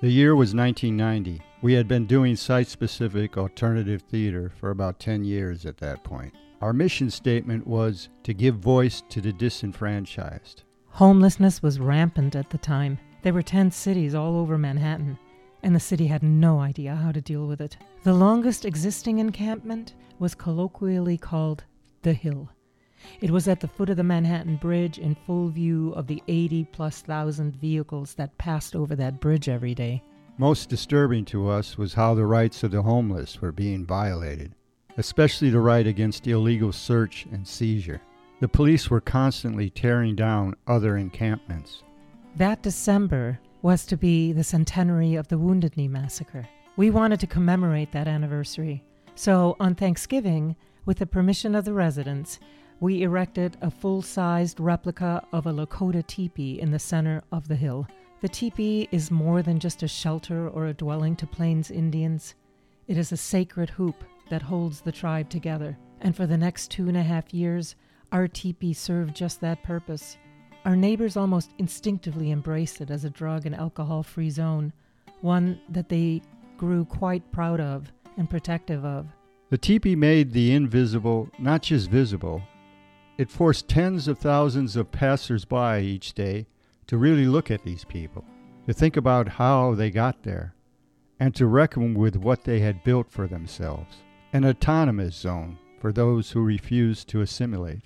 The year was 1990. We had been doing site specific alternative theater for about 10 years at that point. Our mission statement was to give voice to the disenfranchised. Homelessness was rampant at the time. There were tent cities all over Manhattan, and the city had no idea how to deal with it. The longest existing encampment was colloquially called The Hill. It was at the foot of the Manhattan Bridge in full view of the 80 plus thousand vehicles that passed over that bridge every day. Most disturbing to us was how the rights of the homeless were being violated, especially the right against illegal search and seizure. The police were constantly tearing down other encampments. That December was to be the centenary of the Wounded Knee Massacre. We wanted to commemorate that anniversary. So on Thanksgiving, with the permission of the residents, we erected a full sized replica of a Lakota teepee in the center of the hill. The teepee is more than just a shelter or a dwelling to Plains Indians. It is a sacred hoop that holds the tribe together. And for the next two and a half years, our teepee served just that purpose. Our neighbors almost instinctively embraced it as a drug and alcohol free zone, one that they grew quite proud of and protective of. The teepee made the invisible not just visible, it forced tens of thousands of passers-by each day to really look at these people, to think about how they got there, and to reckon with what they had built for themselves an autonomous zone for those who refused to assimilate.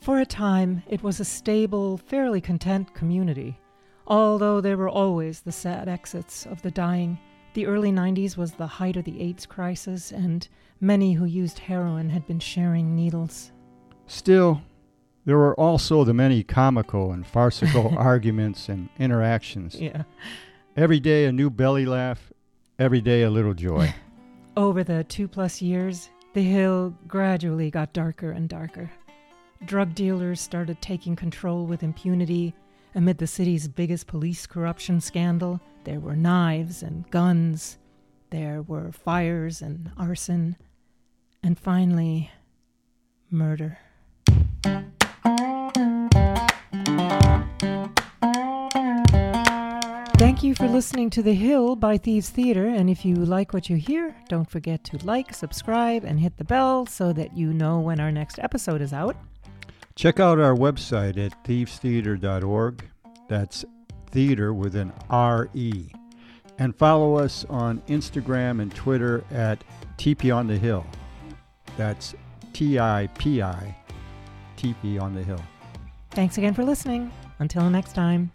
For a time, it was a stable, fairly content community, although there were always the sad exits of the dying. The early 90s was the height of the AIDS crisis, and many who used heroin had been sharing needles. Still, there were also the many comical and farcical arguments and interactions. Yeah. Every day a new belly laugh, every day a little joy. Over the two plus years, the hill gradually got darker and darker. Drug dealers started taking control with impunity. Amid the city's biggest police corruption scandal, there were knives and guns, there were fires and arson, and finally, murder. Thank you for listening to The Hill by Thieves Theatre. And if you like what you hear, don't forget to like, subscribe, and hit the bell so that you know when our next episode is out. Check out our website at thievestheatre.org. That's theater with an R-E. And follow us on Instagram and Twitter at tipi on the Hill. That's T-I-P-I, tipi on the Hill. Thanks again for listening. Until next time.